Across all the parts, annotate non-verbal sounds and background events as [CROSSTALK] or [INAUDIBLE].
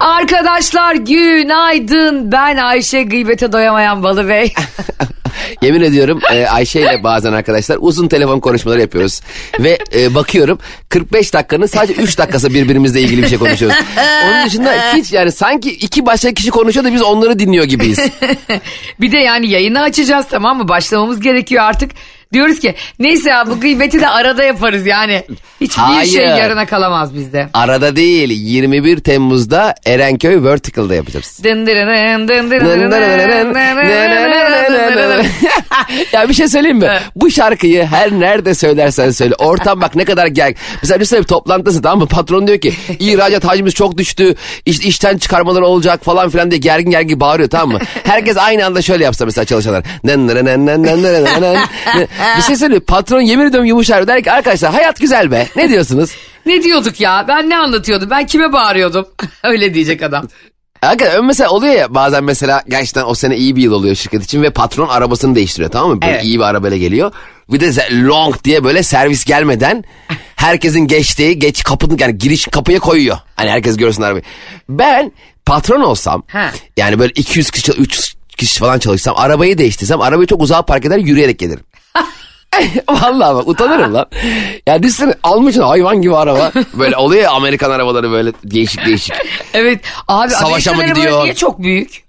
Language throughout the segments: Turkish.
Arkadaşlar günaydın. Ben Ayşe gıybete doyamayan Balı Bey. [LAUGHS] Yemin ediyorum e, Ayşe ile bazen arkadaşlar uzun telefon konuşmaları yapıyoruz. Ve e, bakıyorum 45 dakikanın sadece 3 dakikası birbirimizle ilgili bir şey konuşuyoruz. Onun dışında [LAUGHS] hiç yani sanki iki başka kişi konuşuyor da biz onları dinliyor gibiyiz. [LAUGHS] bir de yani yayını açacağız tamam mı? Başlamamız gerekiyor artık. Diyoruz ki neyse ya bu gıybeti de arada yaparız yani. Hiçbir Hayır. şey yarına kalamaz bizde. Arada değil 21 Temmuz'da Erenköy Vertical'da yapacağız. Ya bir şey söyleyeyim mi? Bu şarkıyı her nerede söylersen söyle. Ortam bak ne kadar gel. Mesela bir toplantısı tamam mı? Patron diyor ki ihracat hacmimiz çok düştü. İş, işten çıkarmalar olacak falan filan diye gergin gergin bağırıyor tamam mı? Herkes aynı anda şöyle yapsa mesela çalışanlar. Bir şey söyleyeyim. Patron yemin ediyorum yumuşar. Der ki arkadaşlar hayat güzel be. Ne diyorsunuz? [LAUGHS] Ne diyorduk ya? Ben ne anlatıyordum? Ben kime bağırıyordum? [LAUGHS] Öyle diyecek adam. Hakikaten mesela oluyor ya bazen mesela gerçekten o sene iyi bir yıl oluyor şirket için ve patron arabasını değiştiriyor tamam mı? Böyle Evet. iyi bir arabayla geliyor. Bir de long diye böyle servis gelmeden herkesin geçtiği geç kapının yani giriş kapıya koyuyor. Hani herkes görsün arabayı. Ben patron olsam Ha. yani böyle 200 kişi 300 kişi falan çalışsam arabayı değiştirsem arabayı çok uzağa park eder yürüyerek gelirim. [LAUGHS] Vallahi bak utanırım lan. Ya düşünsene almışsın hayvan gibi araba. Böyle oluyor ya Amerikan arabaları böyle değişik değişik. Evet. Abi Savaşa mı Amerikan arabaları gidiyor? Niye çok büyük?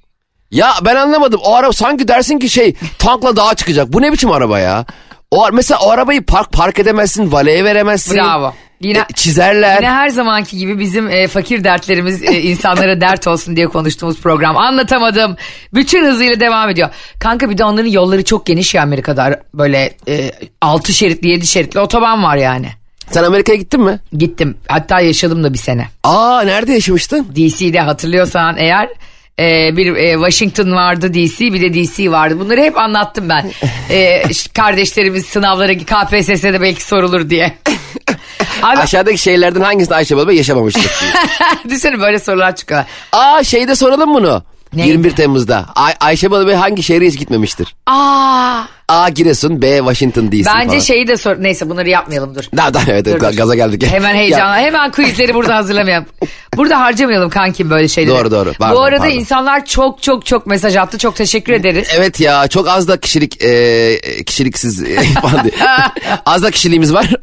Ya ben anlamadım. O araba sanki dersin ki şey tankla dağa çıkacak. Bu ne biçim araba ya? O ar- mesela o arabayı park park edemezsin, valeye veremezsin. Bravo. Yine E, çizerler. Yine her zamanki gibi bizim e, fakir dertlerimiz e, insanlara [LAUGHS] dert olsun diye konuştuğumuz program. Anlatamadım. Bütün hızıyla devam ediyor. Kanka bir de onların yolları çok geniş ya Amerika'da. Böyle e, 6 şeritli 7 şeritli otoban var yani. Sen Amerika'ya gittin mi? Gittim. Hatta yaşadım da bir sene. Aa nerede yaşamıştın? DC'de hatırlıyorsan eğer e, bir e, Washington vardı DC bir de DC vardı. Bunları hep anlattım ben. [LAUGHS] E, kardeşlerimiz sınavlara KPSS'de belki sorulur diye. [LAUGHS] Abi Aşağıdaki şeylerden hangisini Ayşe Balıbey yaşamamıştır? [LAUGHS] düşünsene böyle sorular çıkıyor. Aa şeyde soralım bunu. Ne? 21 Temmuz'da. Ay- Ayşe Balıbey hangi şehre hiç gitmemiştir? Aa, A. Giresun, B. Washington DC bence falan. şeyi de sor. Neyse bunları yapmayalım dur. Daha, daha, evet, Dur, dur. gaza geldik. Hemen heyecanla hemen quizleri burada hazırlamayalım. Burada harcamayalım kankim böyle şeyleri. Doğru, doğru. Pardon, Bu arada pardon. insanlar çok çok çok mesaj attı. Çok teşekkür ederiz. Evet ya çok az da kişilik e, kişiliksiz e, falan [LAUGHS] az da kişiliğimiz var.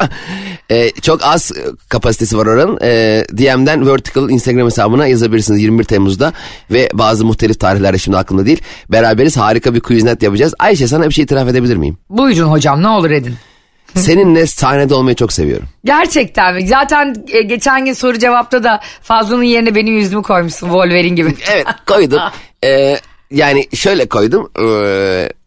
E, çok az kapasitesi var oranın. E, DM'den Vertical Instagram hesabına yazabilirsiniz 21 Temmuz'da ve bazı muhtelif tarihler şimdi aklımda değil. Beraberiz harika bir quiznet yapacağız. Ayşe sana bir şey itiraf edebilir miyim? Buyurun hocam ne olur edin. [LAUGHS] Seninle sahnede olmayı çok seviyorum. Gerçekten mi? Zaten e, geçen gün soru cevapta da Fazlı'nın yerine benim yüzümü koymuşsun Wolverine gibi. [LAUGHS] Evet koydum. [LAUGHS] E, yani şöyle koydum. E,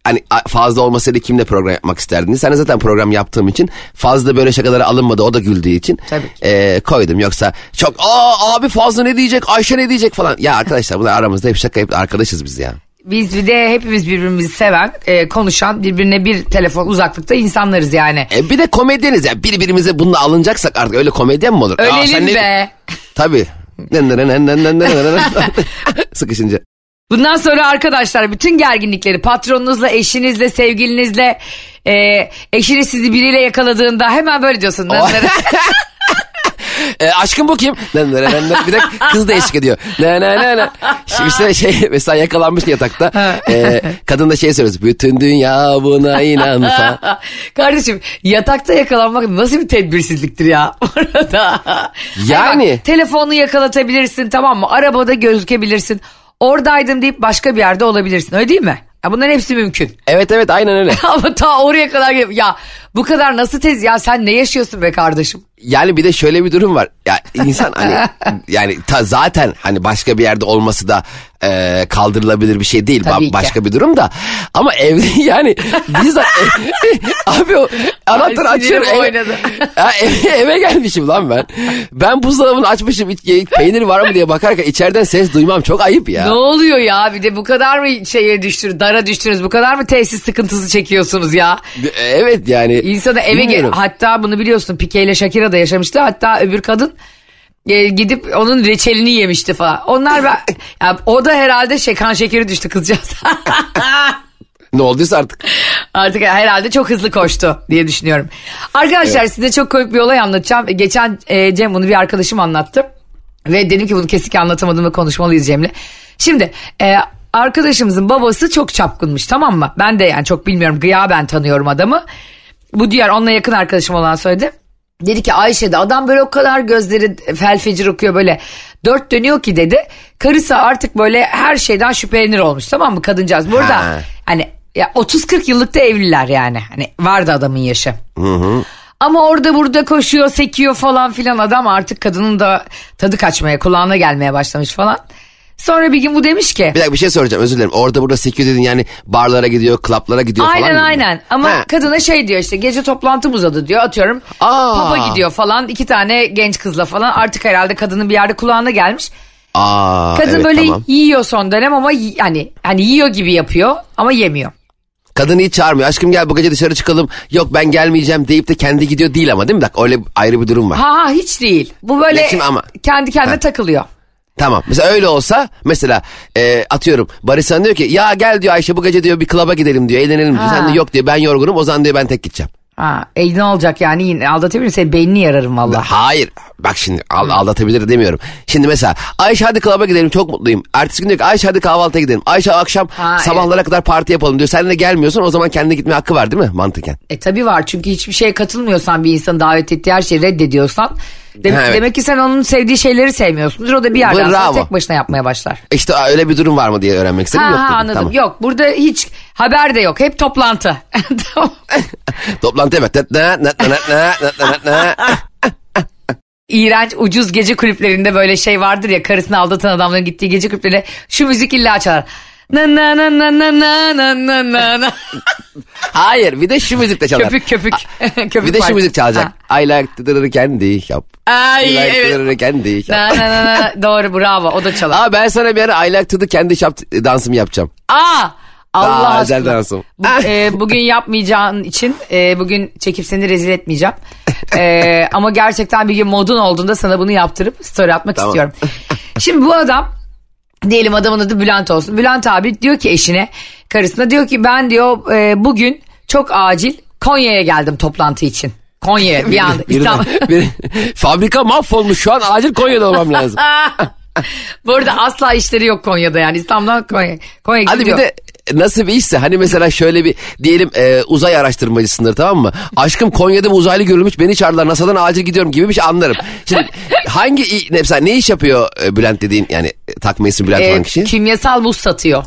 hani fazla olmasaydı kimle program yapmak isterdiniz? Sen de zaten program yaptığım için fazla böyle şakalara alınmadı o da güldüğü için Tabii e, koydum. Yoksa çok aa abi fazla ne diyecek Ayşe ne diyecek falan. Ya arkadaşlar bunlar aramızda hep şaka hep arkadaşız biz ya. Biz bir de hepimiz birbirimizi seven, e, konuşan, birbirine bir telefon uzaklıkta insanlarız yani. E, bir de komedyeniz ya birbirimize bununla alınacaksak artık öyle komedyen mi olur? Aa, Ölelim ne- be. Tabii. [LAUGHS] Sıkışınca. Bundan sonra arkadaşlar bütün gerginlikleri patronunuzla, eşinizle, sevgilinizle, e, eşiniz sizi biriyle yakaladığında hemen böyle diyorsun. [LAUGHS] E, aşkım bu kim? bir de kız da eşlik ediyor. Ne ne ne ne. İşte şey mesela yakalanmış yatakta. E, kadın da şey söylüyor. Bütün dünya buna inansa. [LAUGHS] Kardeşim yatakta yakalanmak nasıl bir tedbirsizliktir ya orada. Yani. Hayır bak, telefonunu yakalatabilirsin tamam mı? Arabada gözükebilirsin. Oradaydım deyip başka bir yerde olabilirsin öyle değil mi? Ya bunların hepsi mümkün. Evet evet aynen öyle. [LAUGHS] Ama ta oraya kadar ya bu kadar nasıl tez ya sen ne yaşıyorsun be kardeşim? Yani bir de şöyle bir durum var. Ya insan hani [LAUGHS] yani ta zaten hani başka bir yerde olması da e, kaldırılabilir bir şey değil. Tabii Ba- ki. başka bir durum da. Ama evde [LAUGHS] yani biz de [LAUGHS] abi o anahtarı Ay, açıyorum. Eve, oynadı. Ya eve, eve gelmişim lan ben. Ben buzdolabını açmışım iç- peynir var mı diye bakarken içeriden ses duymam çok ayıp ya. Ne oluyor ya bir de bu kadar mı şeye düştür dara düştünüz bu kadar mı tesis sıkıntısı çekiyorsunuz ya? Evet yani. İnsana eve gel hatta bunu biliyorsun Pike ile Shakira da yaşamıştı hatta öbür kadın e, gidip onun reçelini yemişti falan. Onlar ben, [LAUGHS] ya o da herhalde şekan şekeri düştü kızcağız. [LAUGHS] Ne olduysa artık. Artık herhalde çok hızlı koştu diye düşünüyorum. Arkadaşlar size çok komik bir olay anlatacağım. Geçen e, Cem bunu bir arkadaşım anlattı. Ve dedim ki bunu kesinlikle anlatamadım ve konuşmalıyız Cem'le. Şimdi e, arkadaşımızın babası çok çapkınmış tamam mı? Ben de yani çok bilmiyorum gıyaben tanıyorum adamı. Bu diğer onunla yakın arkadaşım olan söyledi. Dedi ki Ayşe de adam böyle o kadar gözleri felfecir okuyor böyle dört dönüyor ki dedi. Karısı artık böyle her şeyden şüphelenir olmuş tamam mı kadıncağız. Burada Ha. hani ya 30-40 yıllıkta evliler yani. Hani vardı adamın yaşı. Ama orada burada koşuyor, sekiyor falan filan adam artık kadının da tadı kaçmaya, kulağına gelmeye başlamış falan. Sonra bir gün bu demiş ki Bir dakika bir şey soracağım özür dilerim. Orada burada sekiyor dedin yani barlara gidiyor, klaplara gidiyor falan Aynen aynen ama Ha. kadına şey diyor işte gece toplantım uzadı diyor atıyorum. Aa. Papa gidiyor falan iki tane genç kızla falan artık herhalde kadının bir yerde kulağına gelmiş. Aa, Kadın evet, böyle tamam. yiyor son dönem ama hani hani yiyor gibi yapıyor ama yemiyor. Kadın hiç çağırmıyor. Aşkım gel bu gece dışarı çıkalım. Yok ben gelmeyeceğim deyip de kendi gidiyor değil ama değil mi? Bak öyle ayrı bir durum var. Ha ha hiç değil. Bu böyle şimdi ama- kendi kendine Ha. takılıyor. Tamam. Mesela öyle olsa mesela e, atıyorum Barış sana diyor ki ya gel diyor Ayşe bu gece diyor bir klaba gidelim diyor eğlenelim diyor. Ha. Sen de yok diyor ben yorgunum o zaman diyor ben tek gideceğim. Ha, e ne olacak yani yine aldatabilir misin? Senin beynini yararım valla. Hayır. Bak şimdi al- aldatabilir demiyorum. Şimdi mesela Ayşe hadi klaba gidelim çok mutluyum. Ertesi gün diyor ki Ayşe hadi kahvaltıya gidelim. Ayşe akşam Ha, sabahlara kadar parti yapalım diyor. Sen de gelmiyorsun o zaman kendi gitme hakkı var değil mi mantıken? E tabi var çünkü hiçbir şeye katılmıyorsan bir insanı davet ettiği her şeyi reddediyorsan dem- evet. demek ki sen onun sevdiği şeyleri sevmiyorsundur. O da bir yerden Bravo. sonra tek başına yapmaya başlar. İşte öyle bir durum var mı diye öğrenmek istedim. Ha, yok ha dedim. anladım. Tamam. Yok burada hiç haber de yok. Hep toplantı. [LAUGHS] tamam. [LAUGHS] Nat, nat. İğrenç ucuz gece kulüplerinde böyle şey vardır ya karısını aldatan adamların gittiği gece kulüplerinde şu müzik illa çalar. Na na na na na na na na na na. Hayır bir de şu müzik de çalar. köpük köpük. [LAUGHS] köpük Bir de şu müzik çalacak. Ha. I like to do the candy shop. Ay I like evet. to do the candy shop. Na na na na. [LAUGHS] Doğru bravo o da çalar. Aa ben sana bir ara I like to do candy shop dansımı yapacağım. Aa! Allah Aa, özel dansım. Bu- e, bugün yapmayacağın için e, bugün çekip seni rezil etmeyeceğim. E, ama gerçekten bir gün modun olduğunda sana bunu yaptırıp story atmak Tamam. istiyorum. Şimdi bu adam diyelim adamın adı Bülent olsun. Bülent abi diyor ki eşine karısına diyor ki ben diyor e, bugün çok acil Konya'ya geldim toplantı için. Konya'ya bir anda İstanbul. [LAUGHS] bir- fabrika mahvolmuş şu an acil Konya'da olmam lazım. [LAUGHS] bu arada asla işleri yok Konya'da yani İstanbul'dan Konya. Konya Hadi bir de nasıl bir işse hani mesela şöyle bir diyelim e, uzay araştırmacısındır tamam mı? [LAUGHS] Aşkım Konya'da bir uzaylı görülmüş beni çağırdılar NASA'dan acil gidiyorum gibi bir şey anlarım. Şimdi hangi mesela ne iş yapıyor e, Bülent dediğin yani e, takma isim Bülent e, olan kişi? kimyasal buz satıyor.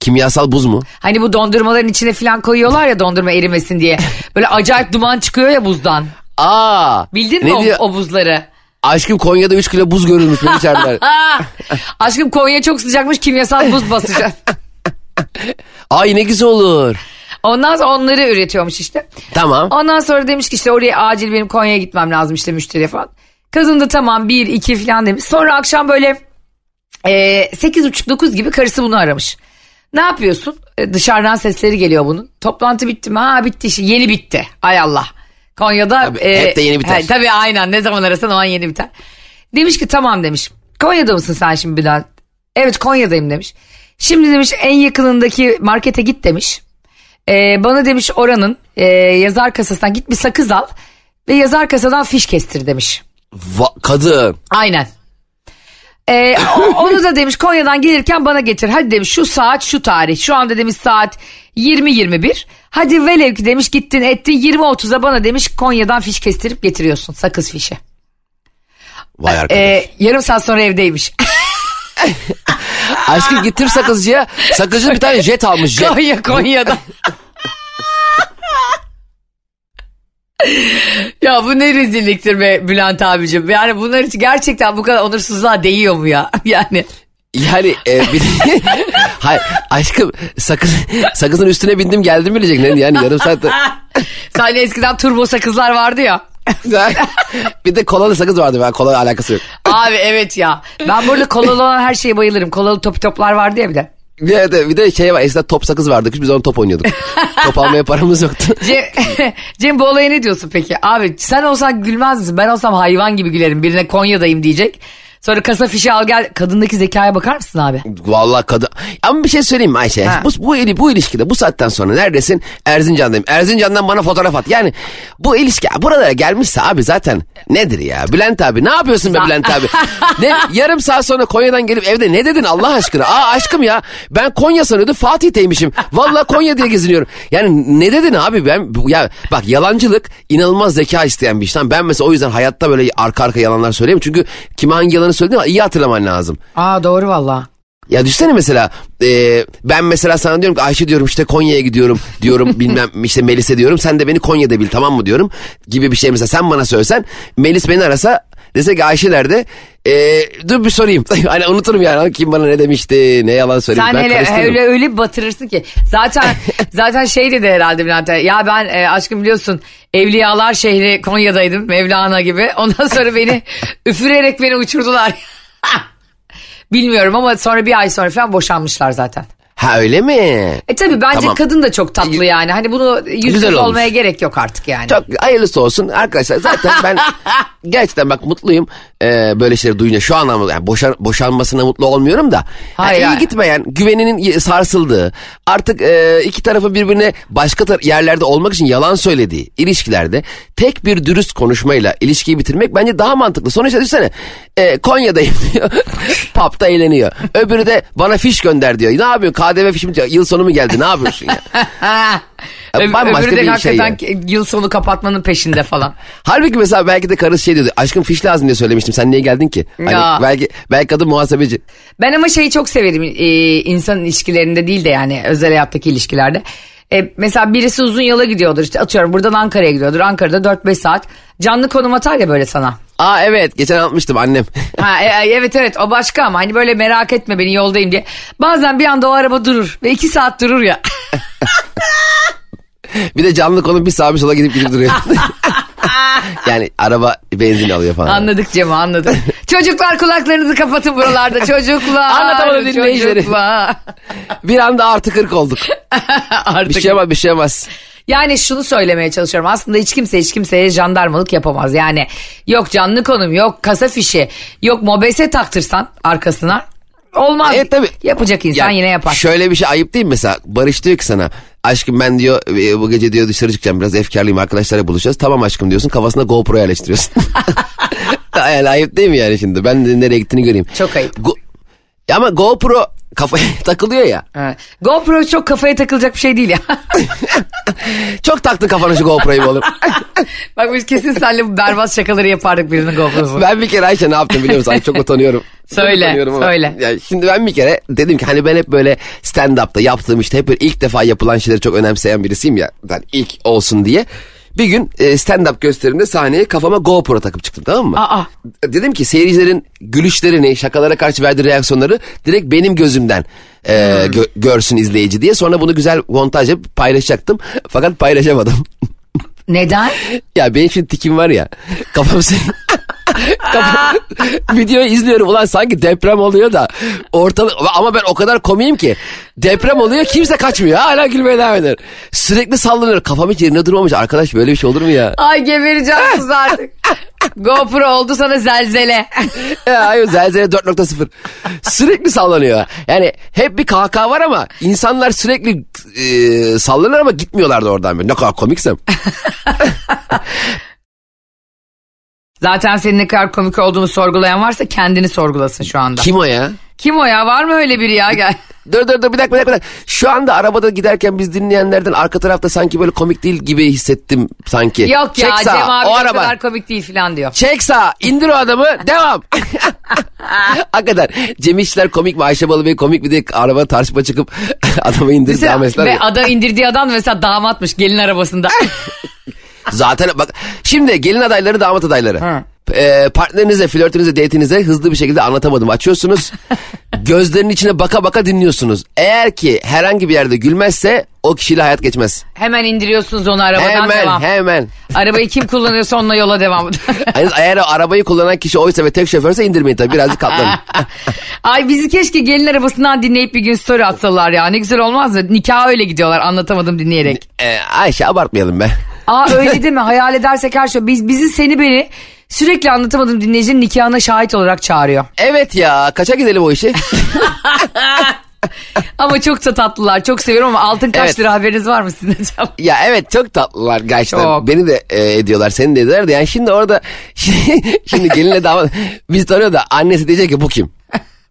Kimyasal buz mu? Hani bu dondurmaların içine falan koyuyorlar ya dondurma erimesin diye. Böyle acayip duman çıkıyor ya buzdan. Aa. Bildin mi o, diyor? o buzları? Aşkım Konya'da 3 kilo buz görülmüş beni çağırdılar. [LAUGHS] Aşkım Konya çok sıcakmış kimyasal buz basacağız. [LAUGHS] [LAUGHS] Ay ne güzel olur. Ondan sonra onları üretiyormuş işte. Tamam. Ondan sonra demiş ki işte oraya acil benim Konya'ya gitmem lazım işte müşteriye falan. Kadın da tamam bir iki falan demiş. Sonra akşam böyle e, sekiz buçuk dokuz gibi karısı bunu aramış. Ne yapıyorsun? E, dışarıdan sesleri geliyor bunun. Toplantı bitti mi? Ha bitti işte yeni bitti. Ay Allah. Konya'da. Tabii, hep de yeni biter. he, tabii aynen ne zaman arasan o an yeni biter. Demiş ki tamam demiş. Konya'da mısın sen şimdi Bülent? Evet Konya'dayım demiş. Şimdi demiş en yakınındaki markete git demiş. Ee, bana demiş oranın e, yazar kasasından git bir sakız al ve yazar kasadan fiş kestir demiş. Va- kadın. Aynen. Ee, onu da demiş Konya'dan gelirken bana getir. Hadi demiş şu saat şu tarih. Şu anda demiş saat 20-21. Hadi velev ki demiş gittin ettin 20-30'a bana demiş Konya'dan fiş kestirip getiriyorsun sakız fişi. Vay arkadaş. Ee, yarım saat sonra evdeymiş. [LAUGHS] Aşkım gittir sakızcıya. Sakızcı bir tane jet almış jet. Konya Konya'dan. ya bu ne rezilliktir be Bülent abicim. Yani bunlar için gerçekten bu kadar onursuzluğa değiyor mu ya? [LAUGHS] Yani Yani e, bir [LAUGHS] Hayır aşkım sakız, sakızın üstüne bindim geldim bilecek. Yani yarım saatte. [LAUGHS] Sahne eskiden turbo sakızlar vardı ya. [LAUGHS] bir de kolalı sakız vardı. Ben kola alakası yok. Abi evet ya. Ben burada kolalı olan her şeye bayılırım. Kolalı topi toplar vardı ya bir de. Bir de, bir de şey var eskiden top sakız vardı biz onu top oynuyorduk. [LAUGHS] top almaya paramız yoktu. Cem, [LAUGHS] Cem bu olaya ne diyorsun peki? Abi sen olsan gülmez misin? Ben olsam hayvan gibi gülerim. Birine Konya'dayım diyecek. Sonra kasa fişi al gel. Kadındaki zekaya bakar mısın abi? Vallahi kadın. Ama bir şey söyleyeyim mi Ayşe? Ha. Bu, bu, ili- bu ilişkide bu saatten sonra neredesin? Erzincan'dayım. Erzincan'dan bana fotoğraf at. Yani bu ilişki buralara gelmişse abi zaten nedir ya? Bülent abi ne yapıyorsun be Bülent abi? ne, [LAUGHS] yarım saat sonra Konya'dan gelip evde ne dedin Allah aşkına? Aa aşkım ya ben Konya sanıyordum Fatih'teymişim. Vallahi Konya diye geziniyorum. Yani ne dedin abi ben ya bak yalancılık inanılmaz zeka isteyen bir iş. Ben mesela o yüzden hayatta böyle arka arka yalanlar söyleyeyim. Çünkü kime hangi yalanı söylediğini iyi hatırlaman lazım. Aa doğru valla. Ya düşünsene mesela e, ben mesela sana diyorum ki Ayşe diyorum işte Konya'ya gidiyorum diyorum [LAUGHS] bilmem işte Melis'e diyorum sen de beni Konya'da bil tamam mı diyorum gibi bir şey mesela sen bana söylesen Melis beni arasa dese ki Ayşe nerede e, dur bir sorayım [LAUGHS] hani unuturum yani kim bana ne demişti ne yalan söyleyeyim Sen ben hele öyle öyle batırırsın ki. Zaten [LAUGHS] zaten şey dedi herhalde Bülent Ya ben e, aşkım biliyorsun Evliyalar şehri Konya'daydım Mevlana gibi. Ondan sonra beni [LAUGHS] üfürerek beni uçurdular. Bilmiyorum ama sonra bir ay sonra falan boşanmışlar zaten. Ha öyle mi? E tabi bence Tamam. kadın da çok tatlı yani. Hani bunu yüz olmaya gerek yok artık yani. Çok hayırlısı olsun arkadaşlar. Zaten ben [LAUGHS] gerçekten bak mutluyum ee, böyle şeyleri duyunca. Şu anlamda yani boşan, boşanmasına mutlu olmuyorum da. Yani Hayır, iyi hayır. gitmeyen, güveninin sarsıldığı, artık e, iki tarafı birbirine başka tar- yerlerde olmak için yalan söylediği ilişkilerde tek bir dürüst konuşmayla ilişkiyi bitirmek bence daha mantıklı. Sonuçta düşünsene e, Konya'dayım [LAUGHS] diyor. Pub'da eğleniyor. Öbürü de bana fiş gönder diyor. Ne yapıyorsun? KDV fişim diyor. Yıl sonu mu geldi? Ne yapıyorsun ya? [LAUGHS] Ö- bambaşka öbürü de şey hakikaten yıl sonu kapatmanın peşinde falan. [LAUGHS] Halbuki mesela belki de karısı şey diyordu. Aşkım fiş lazım diye söylemiştim. Sen niye geldin ki? Hani Ya. belki belki kadın muhasebeci. Ben ama şeyi çok severim e, insan ilişkilerinde değil de yani özel hayattaki ilişkilerde. E, mesela birisi uzun yola gidiyordur işte atıyorum buradan Ankara'ya gidiyordur. Ankara'da 4-5 saat canlı konum atar ya böyle sana. Aa evet geçen atmıştım annem. Ha, e, e, evet evet o başka ama hani böyle merak etme beni yoldayım diye. Bazen bir anda o araba durur ve 2 saat durur ya. [LAUGHS] bir de canlı konu bir sağa bir sola gidip gidip duruyor. [LAUGHS] [LAUGHS] yani araba benzin alıyor falan. anladık Cem anladık. Çocuklar kulaklarınızı kapatın buralarda [LAUGHS] çocuklar. Anlatamadım dinleyicileri. [LAUGHS] Bir anda artı 40 olduk. Artık. Bir şey olmaz bir şey olmaz. Yani şunu söylemeye çalışıyorum. Aslında hiç kimse hiç kimseye jandarmalık yapamaz. Yani yok canlı konum, yok kasa fişi, yok mobese taktırsan arkasına olmaz. Evet, tabii. Yapacak insan Ya, yine yapar. Şöyle bir şey ayıp değil mi mesela? Barış diyor ki sana aşkım ben diyor e, bu gece diyor dışarı çıkacağım biraz efkarlıyım arkadaşlarla buluşacağız. Tamam aşkım diyorsun kafasına GoPro yerleştiriyorsun. [LAUGHS] yani ayıp değil mi yani şimdi? Ben de nereye gittiğini göreyim. Çok ayıp. Go- ama GoPro kafaya [LAUGHS] takılıyor ya. Evet. GoPro çok kafaya takılacak bir şey değil ya. [LAUGHS] Çok taktın kafana şu GoPro'yu oğlum. [LAUGHS] Bak biz kesin seninle bu berbat şakaları yapardık birinin GoPro'su. ben bir kere Ayşe ne yaptım biliyor musun? Ay, çok utanıyorum. Çok Söyle, utanıyorum söyle. Ya şimdi ben bir kere dedim ki hani ben hep böyle stand-up'ta yaptığım işte hep böyle ilk defa yapılan şeyleri çok önemseyen birisiyim ya. Ben ilk olsun diye. Bir gün e, stand-up gösterimde sahneye kafama GoPro takıp çıktım tamam mı? Aa. Dedim ki seyircilerin gülüşlerini, şakalara karşı verdiği reaksiyonları direkt benim gözümden e, gö- görsün izleyici diye. Sonra bunu güzel montaj yapıp paylaşacaktım. [LAUGHS] Fakat paylaşamadım. Neden? [LAUGHS] Ya benim şimdi tikim var ya. Kafam sen... [LAUGHS] [LAUGHS] Videoyu izliyorum ulan sanki deprem oluyor da ortalık ama ben o kadar komiyim ki deprem oluyor kimse kaçmıyor hala gülmeye devam eder. Sürekli sallanıyor kafam hiç yerine durmamış arkadaş böyle bir şey olur mu ya? Ay gebereceğim siz [LAUGHS] artık. GoPro oldu sana zelzele. ya hayır zelzele 4.0 sürekli sallanıyor. Yani hep bir kahkaha var ama insanlar sürekli e, sallanır ama gitmiyorlar da oradan. Ne kadar komiksem. [LAUGHS] Zaten senin ne kadar komik olduğunu sorgulayan varsa kendini sorgulasın şu anda. Kim o ya? Kim o ya? Var mı öyle biri ya? Gel. Dur dur dur bir dakika bir dakika. Şu anda arabada giderken biz dinleyenlerden arka tarafta sanki böyle komik değil gibi hissettim sanki. Yok ya Çek Cem sağa, abi o araba. kadar komik değil falan diyor. Çek sağa indir o adamı devam. [LAUGHS] Hakikaten Cem İşçiler komik mi Ayşe Balıbey komik mi diye araba tartışma çıkıp [LAUGHS] adamı indir Mesela, devam etsinler. ve ada indirdiği adam da mesela damatmış gelin arabasında. [LAUGHS] Zaten bak şimdi gelin adayları damat adayları. Hı. e, partnerinize, flörtünüze, date'inize hızlı bir şekilde anlatamadım. Açıyorsunuz. [LAUGHS] gözlerinin içine baka baka dinliyorsunuz. Eğer ki herhangi bir yerde gülmezse o kişiyle hayat geçmez. Hemen indiriyorsunuz onu arabadan Hemen devam. hemen. Arabayı kim kullanıyorsa onunla yola devam. [LAUGHS] Eğer o arabayı kullanan kişi oysa ve tek şoförse indirmeyin tabii birazcık katlanın. [LAUGHS] Ay bizi keşke gelin arabasından dinleyip bir gün story atsalar ya. Ne güzel olmaz mı? Nikaha öyle gidiyorlar anlatamadım dinleyerek. Ee, Ayşe abartmayalım be. Aa öyle değil mi? Hayal edersek her şey. Biz, bizi seni beni sürekli anlatamadım dinleyicinin nikahına şahit olarak çağırıyor. Evet ya kaça gidelim o işi? [LAUGHS] Ama çok da tatlılar. Çok seviyorum ama altın kaç Evet. lira haberiniz var mı sizin hocam? [LAUGHS] ya evet çok tatlılar gerçekten. Çok. Beni de e, ediyorlar seni de ediyorlar da yani şimdi orada [LAUGHS] şimdi gelinle damat biz tanıyor da annesi diyecek ki bu kim?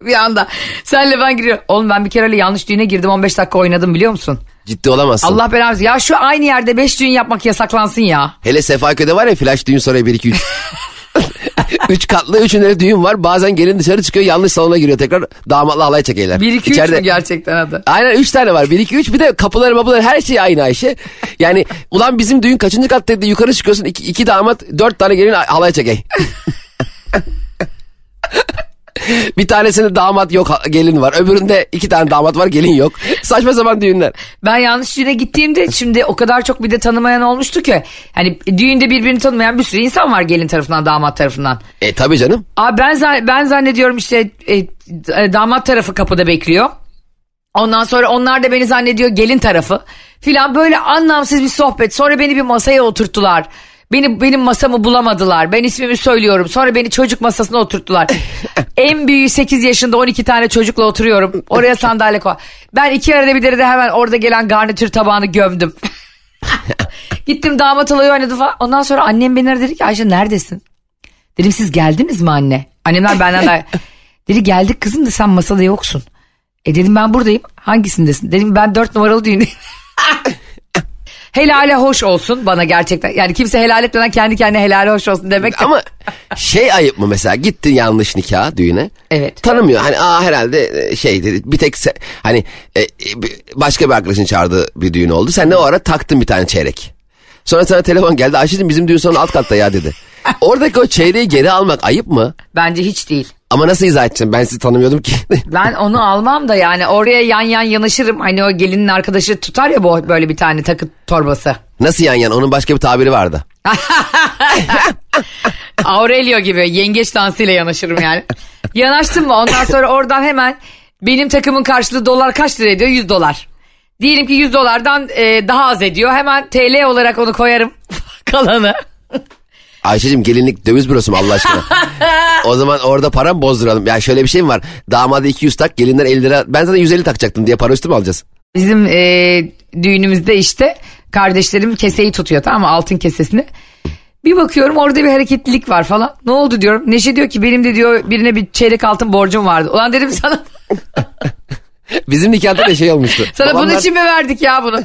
bir anda. Senle ben giriyorum. Oğlum ben bir kere öyle yanlış düğüne girdim 15 dakika oynadım biliyor musun? Ciddi olamazsın. Allah belanı. Ya şu aynı yerde 5 düğün yapmak yasaklansın ya. Hele Sefaköy'de var ya flash düğün sonra 1 2 3. Üç katlı üçünde de düğün var. Bazen gelin dışarı çıkıyor yanlış salona giriyor tekrar damatla halay çekeyler. 1 2 3 mü gerçekten adı? Aynen 3 tane var. 1 2 3 bir de kapıları mapıları her şey aynı Ayşe. Yani ulan bizim düğün kaçıncı kattaydı yukarı çıkıyorsun iki, iki damat dört tane gelin halay çekey. [LAUGHS] [LAUGHS] bir tanesinde damat yok gelin var. Öbüründe iki tane damat var gelin yok. Saçma sapan düğünler. Ben yanlış düğüne gittiğimde şimdi o kadar çok bir de tanımayan olmuştu ki. Hani düğünde birbirini tanımayan bir sürü insan var gelin tarafından damat tarafından. E tabi canım. Abi ben, ben zannediyorum işte e, e, damat tarafı kapıda bekliyor. Ondan sonra onlar da beni zannediyor gelin tarafı. Filan böyle anlamsız bir sohbet. Sonra beni bir masaya oturttular. Beni benim masamı bulamadılar. Ben ismimi söylüyorum. Sonra beni çocuk masasına oturttular. [LAUGHS] en büyüğü 8 yaşında 12 tane çocukla oturuyorum. Oraya sandalye koy. Ben iki arada bir de hemen orada gelen garnitür tabağını gömdüm. [LAUGHS] Gittim damat olayı oynadı falan. Ondan sonra annem beni aradı dedi ki Ayşe neredesin? Dedim siz geldiniz mi anne? Annemler benden daha... [LAUGHS] Dedi geldik kızım da sen masada yoksun. E dedim ben buradayım. Hangisindesin? Dedim ben dört numaralı düğündeyim. Helale hoş olsun bana gerçekten. Yani kimse helal etmeden kendi kendine helale hoş olsun demek de. Ama şey ayıp mı mesela gittin yanlış nikah düğüne. Evet. Tanımıyor hani aa herhalde e, şey dedi bir tek se- hani e, e, başka bir arkadaşın çağırdığı bir düğün oldu. Sen de o ara taktın bir tane çeyrek. Sonra sana telefon geldi Ayşe'cim bizim düğün salonu alt katta ya dedi. [LAUGHS] Oradaki o çeyreği geri almak ayıp mı? Bence hiç değil. Ama nasıl izah edeceğim ben sizi tanımıyordum ki. [LAUGHS] Ben onu almam da yani oraya yan yan yanaşırım. Hani o gelinin arkadaşı tutar ya bu böyle bir tane takı torbası. nasıl yan yan onun başka bir tabiri vardı. [LAUGHS] Aurelio gibi yengeç dansıyla yanaşırım yani. Yanaştım mı ondan sonra oradan hemen benim takımın karşılığı dolar kaç lira ediyor? 100 dolar. Diyelim ki 100 dolardan e, daha az ediyor. Hemen TL olarak onu koyarım kalanı. Ayşe'cim gelinlik döviz bürosu mu Allah aşkına? [LAUGHS] o zaman orada param bozduralım. Ya şöyle bir şey mi var? Damada 200 tak gelinler 50 lira. Ben zaten 150 takacaktım diye para üstü mü alacağız? Bizim e, düğünümüzde işte kardeşlerim keseyi tutuyor tamam mı altın kesesini. Bir bakıyorum orada bir hareketlilik var falan. Ne oldu diyorum. Neşe diyor ki benim de diyor birine bir çeyrek altın borcum vardı. Ulan dedim sana [LAUGHS] Bizim nikahta da şey olmuştu. sana bunun Babamlar için mi verdik ya bunu?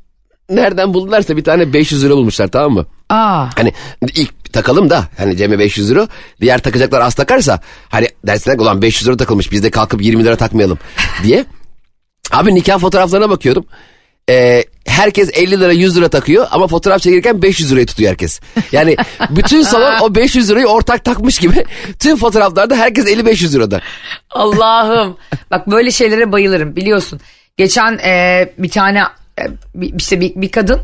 [LAUGHS] Nereden buldularsa bir tane 500 lira bulmuşlar tamam mı? Aa. Hani ilk takalım da hani Cem'e 500 lira diğer takacaklar az takarsa hani dersinler ulan 500 lira takılmış biz de kalkıp 20 lira takmayalım [LAUGHS] diye. Abi nikah fotoğraflarına bakıyorum. Ee, herkes 50 lira 100 lira takıyor ama fotoğraf çekirken 500 lirayı tutuyor herkes. Yani bütün [LAUGHS] salon o 500 lirayı ortak takmış gibi tüm fotoğraflarda herkes 50-500 lirada. Allah'ım. [LAUGHS] Bak böyle şeylere bayılırım biliyorsun. Geçen e, bir tane e, işte bir, bir kadın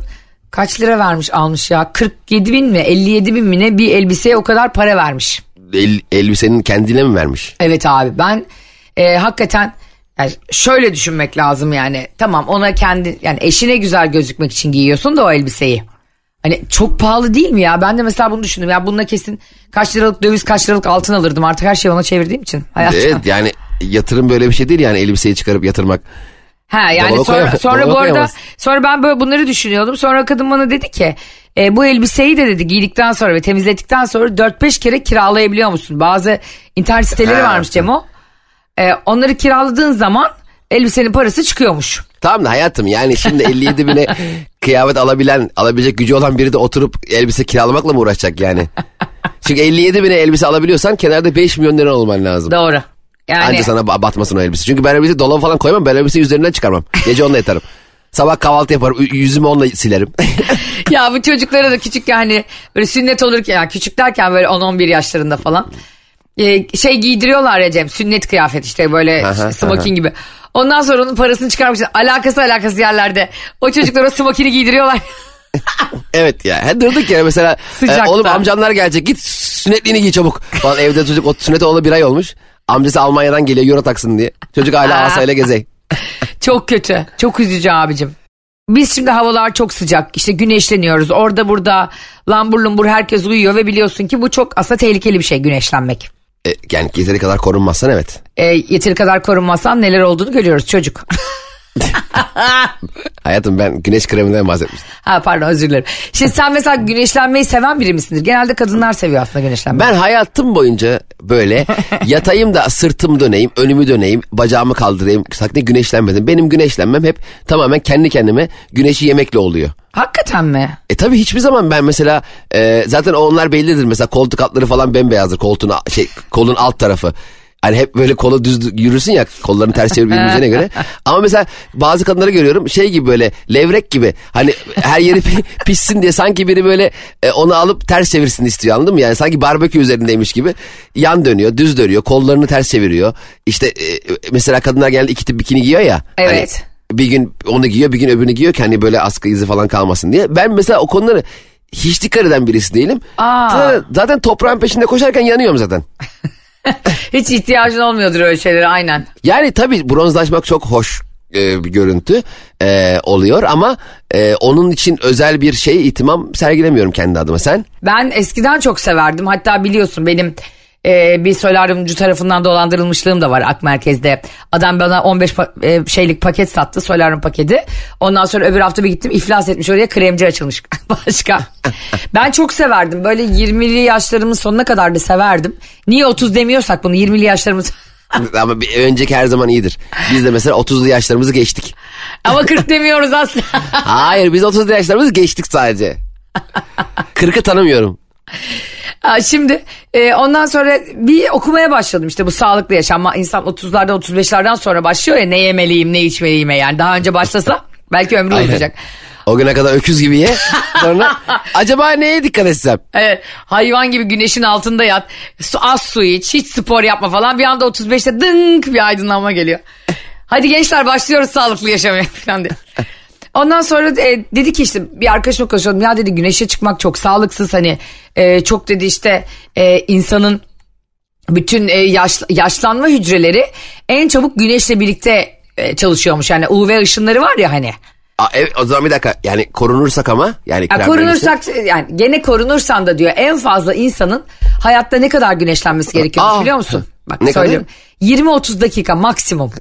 kaç lira vermiş almış ya 47 bin mi 57 bin mi ne bir elbiseye o kadar para vermiş. El, elbisenin kendine mi vermiş? Evet abi ben e, hakikaten yani şöyle düşünmek lazım yani tamam ona kendi yani eşine güzel gözükmek için giyiyorsun da o elbiseyi. Hani çok pahalı değil mi ya? Ben de mesela bunu düşündüm. Ya bununla kesin kaç liralık döviz kaç liralık altın alırdım. Artık her şeyi ona çevirdiğim için. Hayatta. Evet yani yatırım böyle bir şey değil yani elbiseyi çıkarıp yatırmak. Ha yani Dolaba sonra, koyamaz- sonra bu arada koyamaz. sonra ben böyle bunları düşünüyordum. Sonra kadın bana dedi ki e, bu elbiseyi de dedi giydikten sonra ve temizledikten sonra 4-5 kere kiralayabiliyor musun? Bazı internet siteleri Ha. varmış Cemo. E, onları kiraladığın zaman elbisenin parası çıkıyormuş. Tamam da hayatım yani şimdi 57 bine [LAUGHS] kıyafet alabilen, alabilecek gücü olan biri de oturup elbise kiralamakla mı uğraşacak yani? Çünkü 57 bine elbise alabiliyorsan kenarda 5 milyon lira olman lazım. Doğru. Yani Anca sana ba- batmasın o elbise. Çünkü ben elbise dolaba falan koymam. Ben elbise üzerinden çıkarmam. Gece onunla yatarım. [LAUGHS] Sabah kahvaltı yaparım. Yüzümü onunla silerim. [LAUGHS] ya bu çocuklara da küçük yani böyle sünnet olurken yani küçük derken böyle 10-11 yaşlarında falan e, şey giydiriyorlar ya Cem sünnet kıyafet işte böyle Aha, smoking gibi. Ondan sonra onun parasını çıkarmışlar. Alakası alakası yerlerde. O çocuklara [LAUGHS] smokini giydiriyorlar. evet ya. He, durduk ya mesela. Sıcakta. e, oğlum amcanlar gelecek. Git sünnetliğini giy çabuk. Falan evde çocuk o sünnet oğlu bir ay olmuş. Amcası Almanya'dan geliyor euro taksın diye. Çocuk hala asayla gezey. [LAUGHS] Çok kötü. Çok üzücü abicim. Biz şimdi havalar çok sıcak. İşte güneşleniyoruz. Orada burada lambur lumbur herkes uyuyor ve biliyorsun ki bu çok aslında tehlikeli bir şey güneşlenmek. E, yani yeteri kadar korunmazsan evet. E, yeteri kadar korunmazsan neler olduğunu görüyoruz çocuk. [LAUGHS] [LAUGHS] Hayatım ben güneş kreminden bahsetmiştim. ha pardon özür dilerim. Şimdi sen mesela güneşlenmeyi seven biri misindir? Genelde kadınlar seviyor aslında güneşlenmeyi. Ben hayatım boyunca böyle [LAUGHS] yatayım da sırtımı döneyim, önümü döneyim, bacağımı kaldırayım. Sakın güneşlenmedim. Benim güneşlenmem hep tamamen kendi kendime güneşi yemekle oluyor. Hakikaten mi? E tabi hiçbir zaman ben mesela e, zaten onlar bellidir mesela koltuk altları falan bembeyazdır koltuğun şey kolun alt tarafı. Hani hep böyle kolu düz yürürsün ya kollarını ters çevirip yürüyeceğine göre. [LAUGHS] Ama mesela bazı kadınları görüyorum şey gibi böyle levrek gibi. Hani her yeri pi- pişsin diye sanki biri böyle e, onu alıp ters çevirsin istiyor anladın mı? Yani sanki barbekü üzerindeymiş gibi yan dönüyor düz dönüyor kollarını ters çeviriyor. İşte e, mesela kadınlar genelde iki tip bikini giyiyor ya. Hani Evet. bir gün onu giyiyor bir gün öbürünü giyiyor ki hani böyle askı izi falan kalmasın diye. Ben mesela o konuları hiç dikkat eden birisi değilim. Aa. Zaten, zaten toprağın peşinde koşarken yanıyorum zaten. [LAUGHS] [LAUGHS] Hiç ihtiyacın olmuyordur öyle şeylere aynen. Yani tabii bronzlaşmak çok hoş e, bir görüntü e, oluyor ama e, onun için özel bir şey ihtimam sergilemiyorum kendi adıma sen. Ben eskiden çok severdim. Hatta biliyorsun benim e, bir solaryumcu tarafından dolandırılmışlığım da var Ak Merkez'de. Adam bana 15 pa- e, şeylik paket sattı solaryum paketi. Ondan sonra öbür hafta bir gittim iflas etmiş oraya kremci açılmış [LAUGHS] başka. ben çok severdim. Böyle 20'li yaşlarımın sonuna kadar da severdim. Niye 30 demiyorsak bunu 20'li yaşlarımız [LAUGHS] ama bir, önceki her zaman iyidir. Biz de mesela 30'lu yaşlarımızı geçtik. ama 40 demiyoruz aslında. [LAUGHS] Hayır biz 30'lu yaşlarımızı geçtik sadece. 40'ı tanımıyorum. Şimdi e, ondan sonra bir okumaya başladım işte bu sağlıklı yaşam. İnsan 30'lardan 35'lerden sonra başlıyor ya ne yemeliyim ne içmeliyim yani daha önce başlasa [LAUGHS] belki ömrü Aynen. uzayacak. O güne kadar öküz gibi ye. [LAUGHS] Sonra acaba neye dikkat etsem? Evet, hayvan gibi güneşin altında yat. Su, az su iç, hiç spor yapma falan. Bir anda 35'te dınk bir aydınlanma geliyor. [LAUGHS] Hadi gençler başlıyoruz sağlıklı yaşamaya falan diye. Ondan sonra e, dedi ki işte bir arkadaşımla konuşuyordum. Ya dedi güneşe çıkmak çok sağlıksız hani e, çok dedi işte e, insanın bütün e, yaş, yaşlanma hücreleri en çabuk güneşle birlikte e, çalışıyormuş. Yani UV ışınları var ya hani. Aa, evet, o zaman bir dakika yani korunursak ama yani Ya korunursak yani gene korunursan da diyor en fazla insanın hayatta ne kadar güneşlenmesi gerekiyormuş Aa. biliyor musun? Bak Ne söylüyorum. 20-30 dakika maksimum.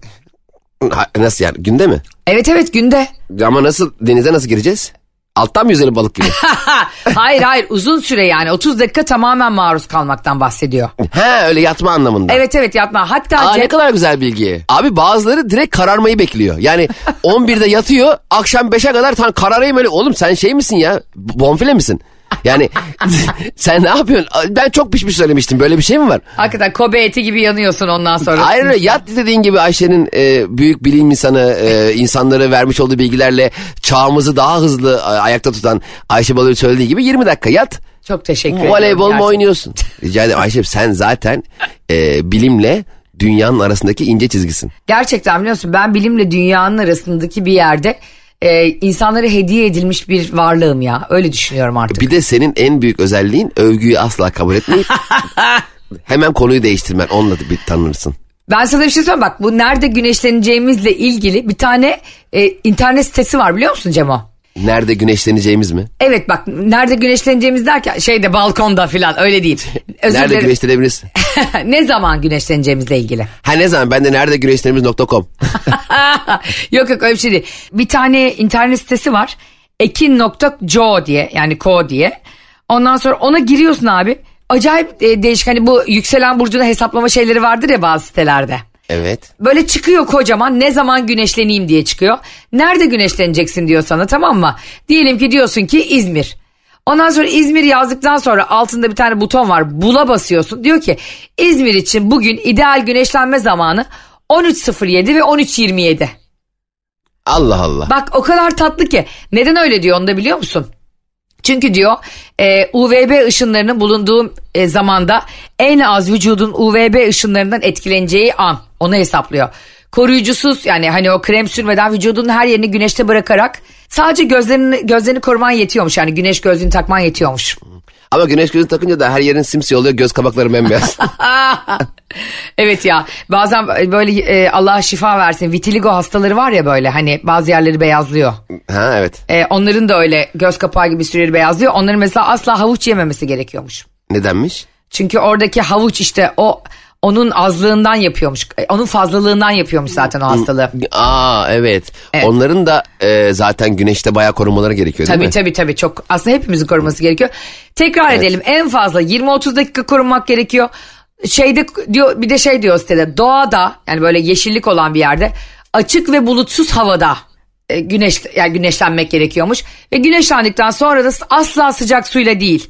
Ha, nasıl yani günde mi? Evet evet günde. Ama nasıl denize nasıl gireceğiz? Alttan mı yüzelim balık gibi? [LAUGHS] hayır hayır uzun süre yani 30 dakika tamamen maruz kalmaktan bahsediyor. He öyle yatma anlamında. Evet evet yatma. Hatta Aa, Cem- ne kadar güzel bilgi. Abi bazıları direkt kararmayı bekliyor. Yani [LAUGHS] 11'de yatıyor akşam 5'e kadar tam kararayım öyle. Oğlum sen şey misin ya bonfile misin? Yani [LAUGHS] sen ne yapıyorsun? Ben çok pişmiş söylemiştim. Böyle bir şey mi var? hakikaten Kobe eti gibi yanıyorsun ondan sonra. Hayır öyle yat dediğin gibi Ayşe'nin e, büyük bilim insanı e, [LAUGHS] insanlara vermiş olduğu bilgilerle çağımızı daha hızlı e, ayakta tutan Ayşe Balı'nın söylediği gibi 20 dakika yat. Çok teşekkür ederim. Voleybol mu oynuyorsun? [LAUGHS] Rica ederim Ayşe sen zaten e, bilimle dünyanın arasındaki ince çizgisin. Gerçekten biliyorsun ben bilimle dünyanın arasındaki bir yerde e, insanlara hediye edilmiş bir varlığım ya. Öyle düşünüyorum artık. Bir de senin en büyük özelliğin övgüyü asla kabul etmeyip [LAUGHS] hemen konuyu değiştirmen. Onunla da bir tanınırsın. Ben sana bir şey söyleyeyim bak bu nerede güneşleneceğimizle ilgili bir tane e, internet sitesi var biliyor musun Cemo? Nerede güneşleneceğimiz mi? Evet bak nerede güneşleneceğimiz derken şeyde balkonda falan öyle değil. [LAUGHS] Özür nerede dilerim. güneşlenebiliriz? [LAUGHS] ne zaman güneşleneceğimizle ilgili. Ha ne zaman? Ben de nerede güneşleniriz.com. [LAUGHS] yok yok öyle bir şey değil. Bir tane internet sitesi var. Ekin.co diye yani ko diye. Ondan sonra ona giriyorsun abi. Acayip e, değişik hani bu yükselen burcunu hesaplama şeyleri vardır ya bazı sitelerde. Evet. Böyle çıkıyor kocaman ne zaman güneşleneyim diye çıkıyor. Nerede güneşleneceksin diyor sana tamam mı? Diyelim ki diyorsun ki İzmir. Ondan sonra İzmir yazdıktan sonra altında bir tane buton var. Bula basıyorsun. Diyor ki İzmir için bugün ideal güneşlenme zamanı 13.07 ve 13.27. Allah Allah. Bak o kadar tatlı ki. Neden öyle diyor onu da biliyor musun? Çünkü diyor e, UVB ışınlarının bulunduğu e, zamanda en az vücudun UVB ışınlarından etkileneceği an onu hesaplıyor. Koruyucusuz yani hani o krem sürmeden vücudun her yerini güneşte bırakarak sadece gözlerini gözlerini koruman yetiyormuş. Yani güneş gözlüğünü takman yetiyormuş. Ama güneş gözü takınca da her yerin simsiyah oluyor göz kabakları bembeyaz. [LAUGHS] evet ya bazen böyle e, Allah şifa versin vitiligo hastaları var ya böyle hani bazı yerleri beyazlıyor. ha evet. E, onların da öyle göz kapağı gibi süreli beyazlıyor. Onların mesela asla havuç yememesi gerekiyormuş. Nedenmiş? Çünkü oradaki havuç işte o onun azlığından yapıyormuş. E, Onun fazlalığından yapıyormuş zaten o hastalığı. Aa evet. Evet. Onların da e, zaten güneşte bayağı korumaları gerekiyor değil Tabii mi? tabii tabii çok aslında hepimizin koruması gerekiyor. Tekrar edelim en fazla 20-30 dakika korunmak gerekiyor. Şeyde diyor bir de şey diyor sitede doğada yani böyle yeşillik olan bir yerde açık ve bulutsuz havada e, güneş yani güneşlenmek gerekiyormuş ve güneşlendikten sonra da asla sıcak suyla değil.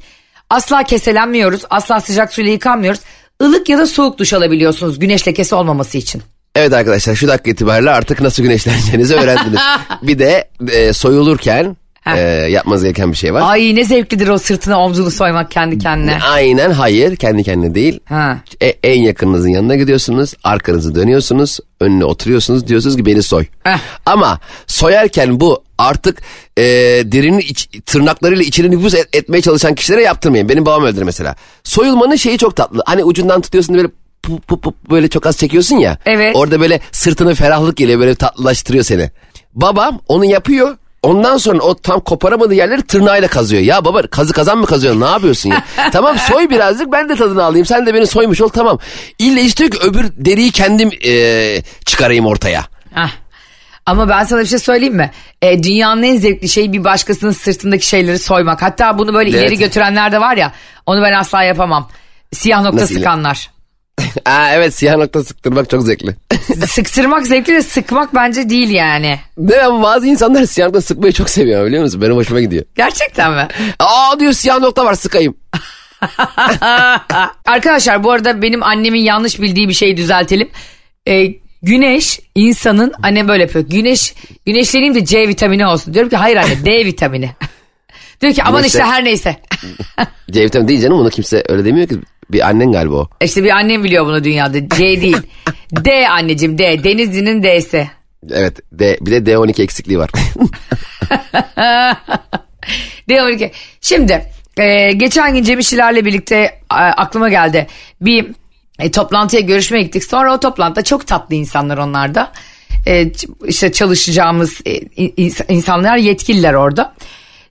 Asla keselenmiyoruz. Asla sıcak suyla yıkanmıyoruz. Ilık ya da soğuk duş alabiliyorsunuz güneş lekesi olmaması için. Evet arkadaşlar şu dakika itibariyle artık nasıl güneşleneceğinizi öğrendiniz. [LAUGHS] bir de e, soyulurken e, yapmanız gereken bir şey var. Ay ne zevklidir o sırtına omzunu soymak kendi kendine. Aynen hayır kendi kendine değil. Ha. E, en yakınınızın yanına gidiyorsunuz arkanızı dönüyorsunuz önüne oturuyorsunuz diyorsunuz ki beni soy. Eh. Ama soyarken bu artık e, derinin iç, tırnaklarıyla içine nüfuz et- etmeye çalışan kişilere yaptırmayın. Benim babam öldür mesela. Soyulmanın şeyi çok tatlı. Hani ucundan tutuyorsun böyle pu, pu, pu, böyle çok az çekiyorsun ya. Evet. Orada böyle sırtına ferahlık geliyor böyle tatlılaştırıyor seni. Babam onu yapıyor. Ondan sonra o tam koparamadığı yerleri tırnağıyla kazıyor. Ya baba kazı kazan mı kazıyorsun ne yapıyorsun ya? [LAUGHS] tamam soy birazcık ben de tadını alayım. Sen de beni soymuş ol tamam. İlle istiyor ki öbür deriyi kendim eee, çıkarayım ortaya. Hah. Ama ben sana bir şey söyleyeyim mi? E, dünyanın en zevkli şeyi bir başkasının sırtındaki şeyleri soymak. Hatta bunu böyle Evet. ileri götürenler de var ya. Onu ben asla yapamam. Siyah nokta Nasıl sıkanlar. [LAUGHS] Aa, evet siyah nokta sıktırmak çok zevkli. [LAUGHS] Sıktırmak zevkli de sıkmak bence değil yani. Değil mi? Ama bazı insanlar siyah nokta sıkmayı çok seviyor biliyor musun? Benim hoşuma gidiyor. Gerçekten mi? [LAUGHS] Aa diyor siyah nokta var sıkayım. Arkadaşlar bu arada benim annemin yanlış bildiği bir şeyi düzeltelim. E, güneş insanın annem böyle yapıyor. Güneş güneşleneyim de C vitamini olsun. Diyorum ki hayır anne D [LAUGHS] vitamini. [LAUGHS] Diyor ki aman Güneşte- işte her neyse. C vitamini değil canım onu kimse öyle demiyor ki. Bir annen galiba o. İşte bir annem biliyor bunu dünyada. C değil. D anneciğim D. Denizli'nin D'si. Evet D, bir de D12 eksikliği var. [LAUGHS] D12. Şimdi e, geçen gün Cem İşçilerle birlikte e, aklıma geldi. Bir e, toplantıya görüşmeye gittik. Sonra o toplantıda çok tatlı insanlar onlar da. E, işte çalışacağımız e, ins- insanlar yetkililer orada.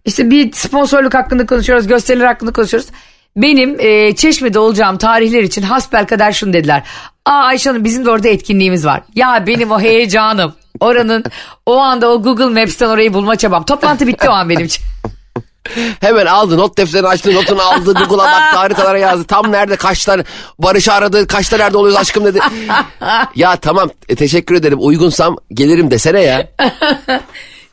İşte bir sponsorluk hakkında konuşuyoruz. Gösteriler hakkında konuşuyoruz. Benim e, Çeşme'de olacağım tarihler için hasbel kadar şunu dediler. Aa Ayşe Hanım bizim de orada etkinliğimiz var. Ya benim o heyecanım. Oranın o anda o Google Maps'ten orayı bulma çabam. Toplantı bitti o an benim için. Hemen aldı not defterini açtı notunu aldı [LAUGHS] Google'a baktı haritalara yazdı. Tam nerede kaç tane Barış'ı aradı kaçta nerede oluyoruz aşkım dedi. [LAUGHS] ya tamam e, teşekkür ederim uygunsam gelirim desene ya. [LAUGHS]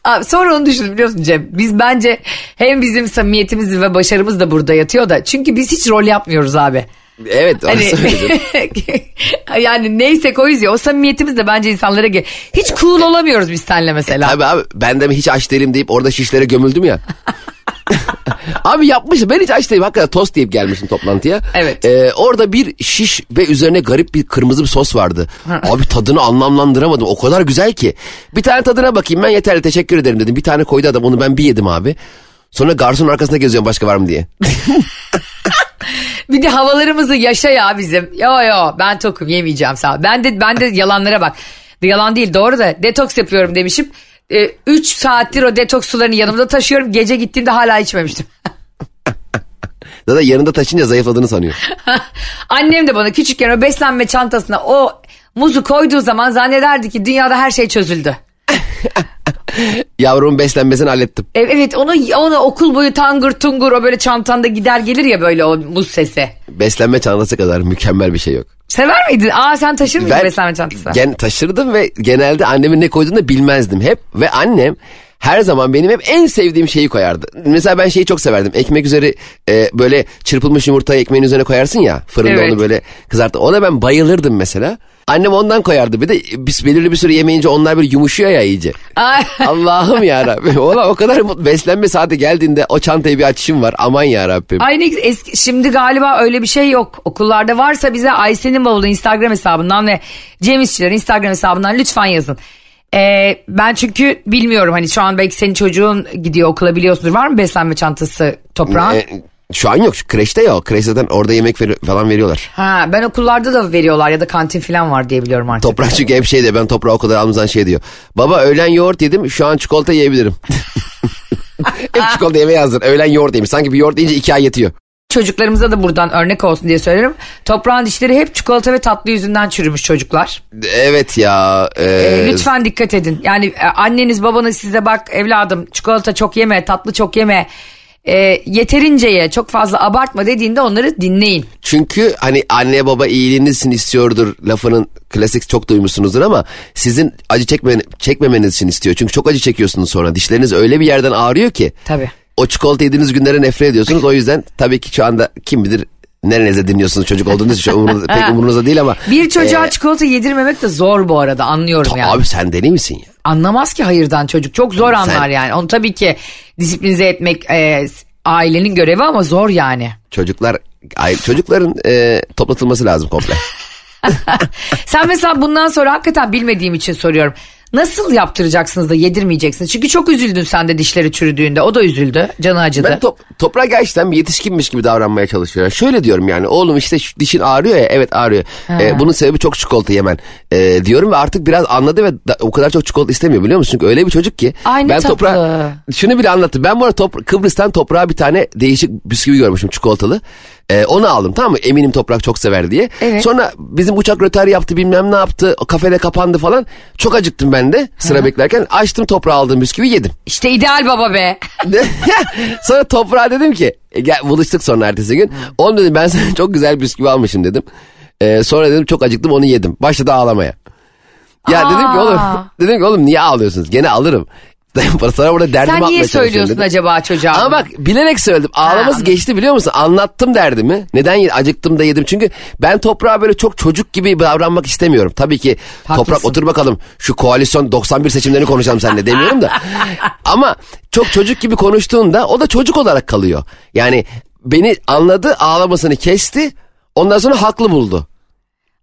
Abi sonra onu düşündüm biliyor musun Cem? Biz bence hem bizim samimiyetimiz ve başarımız da burada yatıyor da. Çünkü biz hiç rol yapmıyoruz abi. Evet onu Hani yani neyse koyuz ya o samimiyetimiz de bence insanlara gel. Hiç cool olamıyoruz biz seninle mesela. Tabii abi ben de mi hiç aç değilim deyip orada şişlere gömüldüm ya. [LAUGHS] abi yapmışım ben hiç aç değilim hakikaten tost deyip gelmişim toplantıya. Evet. Ee, orada bir şiş ve üzerine garip bir kırmızı bir sos vardı. abi tadını anlamlandıramadım o kadar güzel ki. Bir tane tadına bakayım ben yeterli teşekkür ederim dedim. Bir tane koydu adam onu ben bir yedim abi. Sonra garsonun arkasında geziyorum başka var mı diye. [LAUGHS] Bir de havalarımızı yaşa ya bizim. Yo yo ben tokum yemeyeceğim sağ ol. Ben de, ben de yalanlara bak. Yalan değil doğru da detoks yapıyorum demişim. 3 saattir o detoks sularını yanımda taşıyorum. Gece gittiğimde hala içmemiştim. [LAUGHS] Zaten yanında taşınca zayıfladığını sanıyor. [LAUGHS] Annem de bana küçükken o beslenme çantasına o muzu koyduğu zaman zannederdi ki dünyada her şey çözüldü. [LAUGHS] Yavrumun beslenmesini hallettim. E- Evet onu, onu okul boyu tangır tungur o böyle çantanda gider gelir ya böyle o muz sesi. Beslenme çantası kadar mükemmel bir şey yok. Sever miydin? Aa sen taşır mıydın beslenme çantası? gen, taşırdım ve genelde annemin ne koyduğunu da bilmezdim hep. Ve annem her zaman benim hep en sevdiğim şeyi koyardı. Mesela ben şeyi çok severdim. Ekmek üzeri e, böyle çırpılmış yumurtayı ekmeğin üzerine koyarsın ya. Fırında Evet. onu böyle kızarttı. Ona ben bayılırdım mesela. Annem ondan koyardı. Bir de biz belirli bir süre yemeyince onlar böyle yumuşuyor ya iyice. Allah'ım ya Rabbim. [LAUGHS] Ola o kadar mutlu. beslenme saati geldiğinde o çantayı bir açışım var. Aman ya Rabbim. Ay ne güzel. eski, şimdi galiba öyle bir şey yok. Okullarda varsa bize Ayşe'nin bavulu Instagram hesabından ve Cem İşçiler Instagram hesabından lütfen yazın. Ee, ben çünkü bilmiyorum hani şu an belki senin çocuğun gidiyor okula biliyorsundur. Var mı beslenme çantası toprağın? E, şu an yok. Kreşte yok. Kreşten orada yemek veri- falan veriyorlar. Ha, ben okullarda da veriyorlar ya da kantin falan var diye biliyorum artık. Toprak çünkü hep şey de ben toprağı o kadar almışsan şey diyor. Baba öğlen yoğurt yedim şu an çikolata yiyebilirim. [LAUGHS] hep çikolata yemeye hazır. Öğlen yoğurt yemiş. Sanki bir yoğurt yiyince iki ay yetiyor. Çocuklarımıza da buradan örnek olsun diye söylerim. Toprağın dişleri hep çikolata ve tatlı yüzünden çürümüş çocuklar. Evet ya. e, Ee, lütfen dikkat edin. Yani e, anneniz babanız size bak evladım çikolata çok yeme tatlı çok yeme. E, yeterince ye çok fazla abartma dediğinde onları dinleyin. Çünkü hani anne baba iyiliğiniz için istiyordur lafının klasik çok duymuşsunuzdur ama sizin acı çekme, çekmemeniz için istiyor. Çünkü çok acı çekiyorsunuz sonra. Dişleriniz öyle bir yerden ağrıyor ki. Tabii. O çikolata yediğiniz günlere nefret ediyorsunuz. O yüzden tabii ki şu anda kim bilir nerenize dinliyorsunuz çocuk olduğunuz için umurunuzda, pek [LAUGHS] umurunuzda değil ama. Bir çocuğa Ee, çikolata yedirmemek de zor bu arada anlıyorum yani. Abi sen deli misin ya? Anlamaz ki hayırdan çocuk çok zor Sen- anlar yani. Onu tabii ki disiplinize etmek e, ailenin görevi ama zor yani. Çocuklar çocukların e, toplatılması lazım komple. [LAUGHS] Sen mesela bundan sonra hakikaten bilmediğim için soruyorum. Nasıl yaptıracaksınız da yedirmeyeceksiniz? Çünkü çok üzüldün sen de dişleri çürüdüğünde. O da üzüldü. Canı acıdı. Ben top, toprağa gerçekten bir yetişkinmiş gibi davranmaya çalışıyorum. Şöyle diyorum yani oğlum işte şu dişin ağrıyor ya evet ağrıyor. Ee, bunun sebebi çok çikolata yemen Ee, diyorum ve artık biraz anladı ve da- o kadar çok çikolata istemiyor biliyor musun? Çünkü öyle bir çocuk ki. Ay ne ben tatlı. toprağa şunu bile anlattım. Ben bu arada topra- Kıbrıs'tan toprağa bir tane değişik bisküvi görmüşüm çikolatalı. Ee, onu aldım tamam mı? Eminim toprak çok sever diye. Evet. Sonra bizim uçak rötar yaptı bilmem ne yaptı. Kafede kapandı falan. Çok acıktım ben de sıra beklerken. Açtım toprağa aldığım bisküvi yedim. [LAUGHS] İşte ideal baba be. [LAUGHS] sonra toprağa dedim ki e, gel buluştuk sonra ertesi gün. Oğlum dedim ben sana çok güzel bisküvi almışım dedim. Ee, sonra dedim çok acıktım onu yedim. Başladı ağlamaya. Ya Aa. dedim ki oğlum dedim ki oğlum niye ağlıyorsunuz? Gene alırım. Sana burada derdimi Sen niye söylüyorsun dedim. acaba çocuğa? Ama bak bilerek söyledim. Ağlaması anladım. geçti biliyor musun? Anlattım derdimi. Neden acıktım da yedim. Çünkü ben toprağa böyle çok çocuk gibi davranmak istemiyorum. Tabii ki Haklısın. toprak otur bakalım. Şu koalisyon 91 seçimlerini konuşalım seninle demiyorum da. [LAUGHS] Ama çok çocuk gibi konuştuğunda o da çocuk olarak kalıyor. Yani beni anladı ağlamasını kesti. Ondan sonra haklı buldu.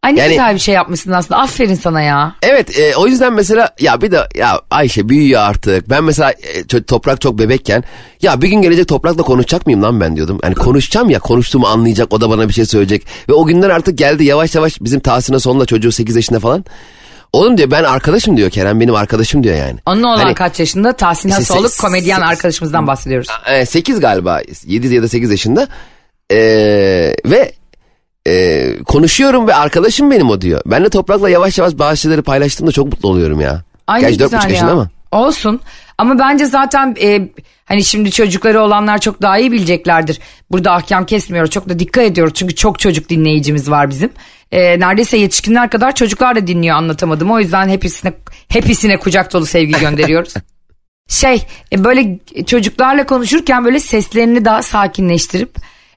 Ay ne yani- güzel bir şey yapmışsın aslında. Aferin sana ya. Evet e, o yüzden mesela ya bir de ya Ayşe büyüyor artık. Ben mesela e, toprak çok bebekken ya bir gün gelecek toprakla konuşacak mıyım lan ben diyordum. Hani konuşacağım ya konuştuğumu anlayacak o da bana bir şey söyleyecek. Ve o günler artık geldi yavaş yavaş bizim Tahsin'e sonunda çocuğu 8 yaşında falan. Oğlum diyor ben arkadaşım diyor Kerem benim arkadaşım diyor yani. Onun olan Hani- kaç yaşında? Tahsin İşte Hasoğlu komedyen se- arkadaşımızdan bahsediyoruz. 8 galiba 7 ya da 8 yaşında. E, ve e, konuşuyorum ve arkadaşım benim o diyor. Ben de toprakla yavaş yavaş bazı şeyleri paylaştığımda çok mutlu oluyorum ya. Ay ne Gerçi dört buçuk ya. yaşında ama. Olsun. Ama bence zaten e, hani şimdi çocukları olanlar çok daha iyi bileceklerdir. Burada ahkam kesmiyoruz. Çok da dikkat ediyoruz. Çünkü çok çocuk dinleyicimiz var bizim. E, neredeyse yetişkinler kadar çocuklar da dinliyor anlatamadım. O yüzden hepsine hepsine kucak dolu sevgi gönderiyoruz. [LAUGHS] şey e, böyle çocuklarla konuşurken böyle seslerini daha sakinleştirip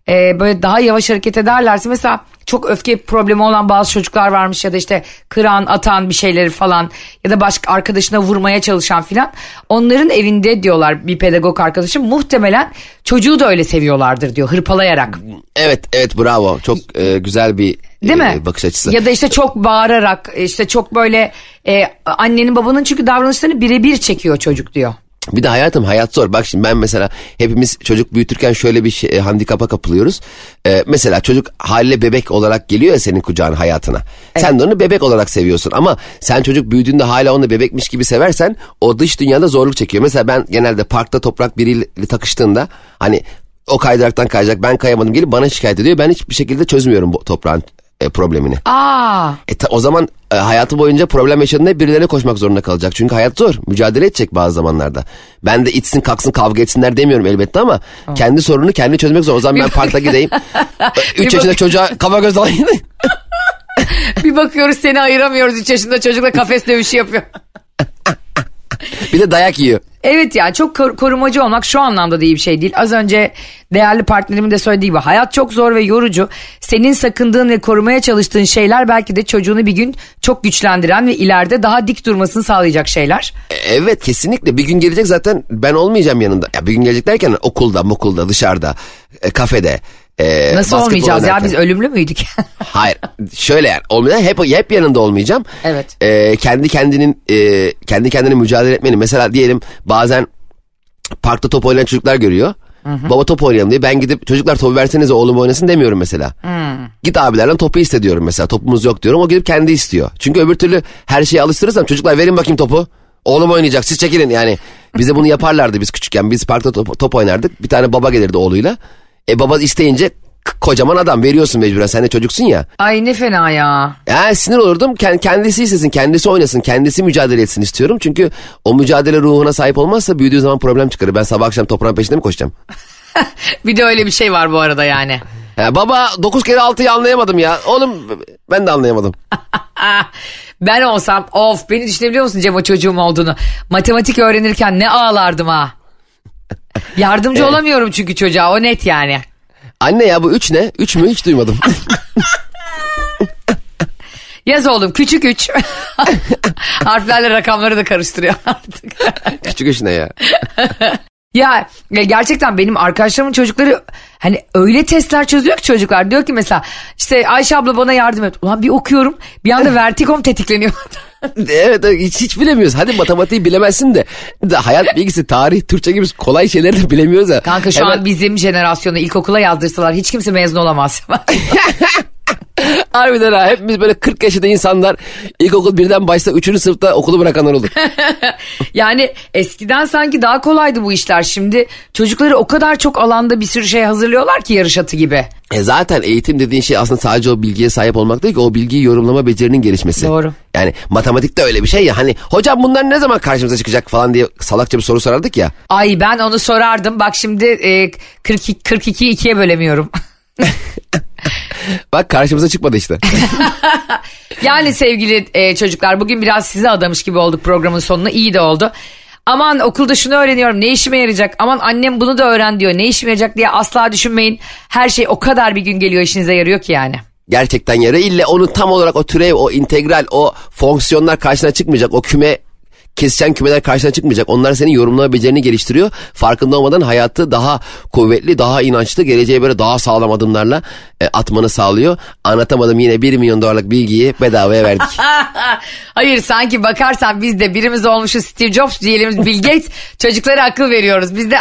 e, böyle daha yavaş hareket ederlerse mesela çok öfke problemi olan bazı çocuklar varmış ya da işte kıran atan bir şeyleri falan ya da başka arkadaşına vurmaya çalışan filan onların evinde diyorlar bir pedagog arkadaşım muhtemelen çocuğu da öyle seviyorlardır diyor hırpalayarak. Evet evet bravo çok e, güzel bir Değil e, mi? bakış açısı. Ya da işte çok bağırarak işte çok böyle e, annenin babanın çünkü davranışlarını birebir çekiyor çocuk diyor. Bir de hayatım hayat zor. Bak şimdi ben mesela hepimiz çocuk büyütürken şöyle bir şey, e, handikapa kapılıyoruz. E, mesela çocuk haliyle bebek olarak geliyor ya senin kucağın hayatına. Sen de onu bebek olarak seviyorsun ama sen çocuk büyüdüğünde hala onu bebekmiş gibi seversen o dış dünyada zorluk çekiyor. Mesela ben genelde parkta toprak biriyle takıştığında hani o kaydıraktan kayacak ben kayamadım gelip bana şikayet ediyor. Ben hiçbir şekilde çözmüyorum bu toprağın e, problemini. Aa E ta- o zaman e, hayatı boyunca problem yaşadığında birilerine koşmak zorunda kalacak. Çünkü hayat zor. Mücadele edecek bazı zamanlarda. Ben de içsin kalksın kavga etsinler demiyorum elbette ama kendi sorununu kendi çözmek zor. O zaman ben parkta gideyim. [LAUGHS] 3 yaşında çocuğa kafa göz dalayım. [LAUGHS] Bir bakıyoruz seni ayıramıyoruz 3 yaşında çocukla kafes dövüşü yapıyor. [LAUGHS] Bir de dayak yiyor. Evet yani çok kor- korumacı olmak şu anlamda da iyi bir şey değil. Az önce değerli partnerimin de söylediği gibi hayat çok zor ve yorucu. Senin sakındığın ve korumaya çalıştığın şeyler belki de çocuğunu bir gün çok güçlendiren ve ileride daha dik durmasını sağlayacak şeyler. Evet kesinlikle bir gün gelecek zaten ben olmayacağım yanında. Ya bir gün gelecek derken okulda, okulda, dışarıda, e, kafede. E, Nasıl olmayacağız ya oynarken. biz ölümlü müydük? [LAUGHS] Hayır şöyle yani olmayacak hep hep yanında olmayacağım. Evet. E, kendi kendinin e, kendi kendine mücadele etmeli. Mesela diyelim bazen parkta top oynayan çocuklar görüyor. Baba top oynayalım diye ben gidip çocuklar topu versenize oğlum oynasın demiyorum mesela. Git abilerden topu iste diyorum mesela topumuz yok diyorum o gidip kendi istiyor. Çünkü öbür türlü her şeyi alıştırırsam çocuklar verin bakayım topu. Oğlum oynayacak siz çekilin yani. Bize bunu yaparlardı biz küçükken biz parkta top, top oynardık bir tane baba gelirdi oğluyla. E baba isteyince kocaman adam veriyorsun mecburen sen de çocuksun ya. Ay ne fena ya. Yani sinir olurdum. Kend- Kendisi istesin, kendisi oynasın, kendisi mücadele etsin istiyorum. Çünkü o mücadele ruhuna sahip olmazsa büyüdüğü zaman problem çıkarır. Ben sabah akşam toprağın peşinde mi koşacağım? [LAUGHS] Bir de öyle bir şey var bu arada yani. Ya baba 9 kere 6'yı anlayamadım ya. Oğlum ben de anlayamadım. [LAUGHS] Ben olsam of beni düşünebiliyor musun Cem o çocuğum olduğunu. Matematik öğrenirken ne ağlardım ha. Yardımcı olamıyorum çünkü çocuğa o net yani. Anne ya bu 3 ne? 3 mü? Hiç duymadım. [LAUGHS] Yaz oğlum küçük üç. [LAUGHS] Harflerle rakamları da karıştırıyor artık. [LAUGHS] Küçük 3 ne ya? ya ya gerçekten benim arkadaşlarımın çocukları hani öyle testler çözüyor ki çocuklar. Diyor ki mesela işte Ayşe abla bana yardım et. Ulan bir okuyorum bir anda vertikom tetikleniyor. Evet hiç, hiç bilemiyoruz. Hadi matematiği bilemezsin de. de hayat bilgisi, tarih, Türkçe gibi kolay şeyleri de bilemiyoruz ya. Kanka şu Hemen- an bizim jenerasyonu ilkokula yazdırsalar hiç kimse mezun olamaz. [LAUGHS] [LAUGHS] Harbiden ha hepimiz böyle 40 yaşında insanlar ilkokul birden başta 3. sınıfta okulu bırakanlar olduk. [LAUGHS] yani eskiden sanki daha kolaydı bu işler. Şimdi çocukları o kadar çok alanda bir sürü şey hazırlıyorlar ki yarış atı gibi. E zaten eğitim dediğin şey aslında sadece o bilgiye sahip olmak değil ki o bilgiyi yorumlama becerinin gelişmesi. Doğru. Yani matematikte öyle bir şey ya hani hocam bunlar ne zaman karşımıza çıkacak falan diye salakça bir soru sorardık ya. Ay ben onu sorardım. Bak şimdi e, 42 42'yi ikiye bölemiyorum. [LAUGHS] [LAUGHS] Bak karşımıza çıkmadı işte. [LAUGHS] yani sevgili e, çocuklar bugün biraz size adamış gibi olduk programın sonuna. İyi de oldu. Aman okulda şunu öğreniyorum ne işime yarayacak aman annem bunu da öğren diyor ne işime yarayacak diye asla düşünmeyin. Her şey o kadar bir gün geliyor işinize yarıyor ki yani. Gerçekten yarı ille onu tam olarak o türev, o integral, o fonksiyonlar karşına çıkmayacak. O küme kesişen kümeler karşına çıkmayacak. Onlar senin yorumlama becerini geliştiriyor. Farkında olmadan hayatı daha kuvvetli, daha inançlı, geleceğe böyle daha sağlam adımlarla e, atmanı sağlıyor. Anlatamadım yine 1 milyon dolarlık bilgiyi bedavaya verdik. [LAUGHS] Hayır sanki bakarsan biz de birimiz olmuşuz Steve Jobs diyelim Bill Gates [LAUGHS] çocuklara akıl veriyoruz. Biz de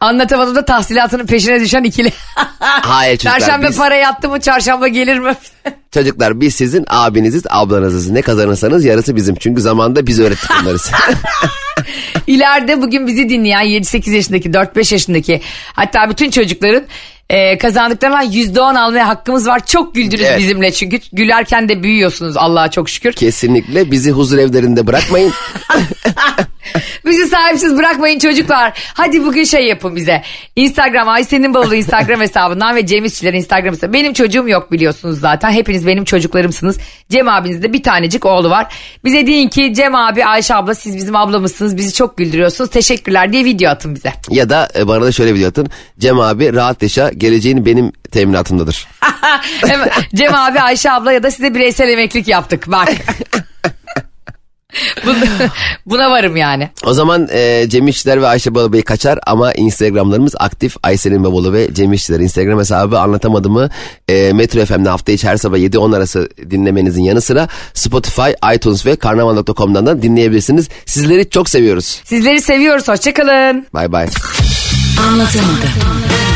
anlatamadığımda tahsilatının peşine düşen ikili. Hayır çocuklar Perşembe biz, para yattı mı çarşamba gelir mi? [LAUGHS] çocuklar biz sizin abiniziz, ablanızız. Ne kazanırsanız yarısı bizim. Çünkü zamanda biz öğrettik bunları. [LAUGHS] [LAUGHS] İleride bugün bizi dinleyen 7-8 yaşındaki 4-5 yaşındaki hatta bütün çocukların e, kazandıklarından %10 almaya hakkımız var. Çok güldünüz Evet. bizimle çünkü gülerken de büyüyorsunuz Allah'a çok şükür. Kesinlikle bizi huzur evlerinde bırakmayın. [LAUGHS] [LAUGHS] Bizi sahipsiz bırakmayın çocuklar. Hadi bugün şey yapın bize. Instagram Ayşe'nin bavulu Instagram [LAUGHS] hesabından ve Cem İşçilerin Instagram hesabı. Benim çocuğum yok biliyorsunuz zaten. Hepiniz benim çocuklarımsınız. Cem abinizin de bir tanecik oğlu var. Bize deyin ki Cem abi Ayşe abla siz bizim ablamızsınız. Bizi çok güldürüyorsunuz. Teşekkürler diye video atın bize. Ya da e, bana da şöyle video atın. Cem abi rahat yaşa geleceğin benim teminatımdadır. [LAUGHS] Cem abi Ayşe abla ya da size bireysel emeklilik yaptık. Bak. [LAUGHS] Buna, [LAUGHS] buna varım yani. O zaman e, Cem İşçiler ve Ayşe Balıbey kaçar ama Instagramlarımız aktif. Aysel'in Babalı ve Cem İşçiler Instagram hesabı anlatamadığımı e, Metro FM'de hafta içi her sabah 7-10 arası dinlemenizin yanı sıra Spotify, iTunes ve karnaval.com'dan da dinleyebilirsiniz. Sizleri çok seviyoruz. Sizleri seviyoruz. Hoşçakalın. Bay bay. Anlatamadım.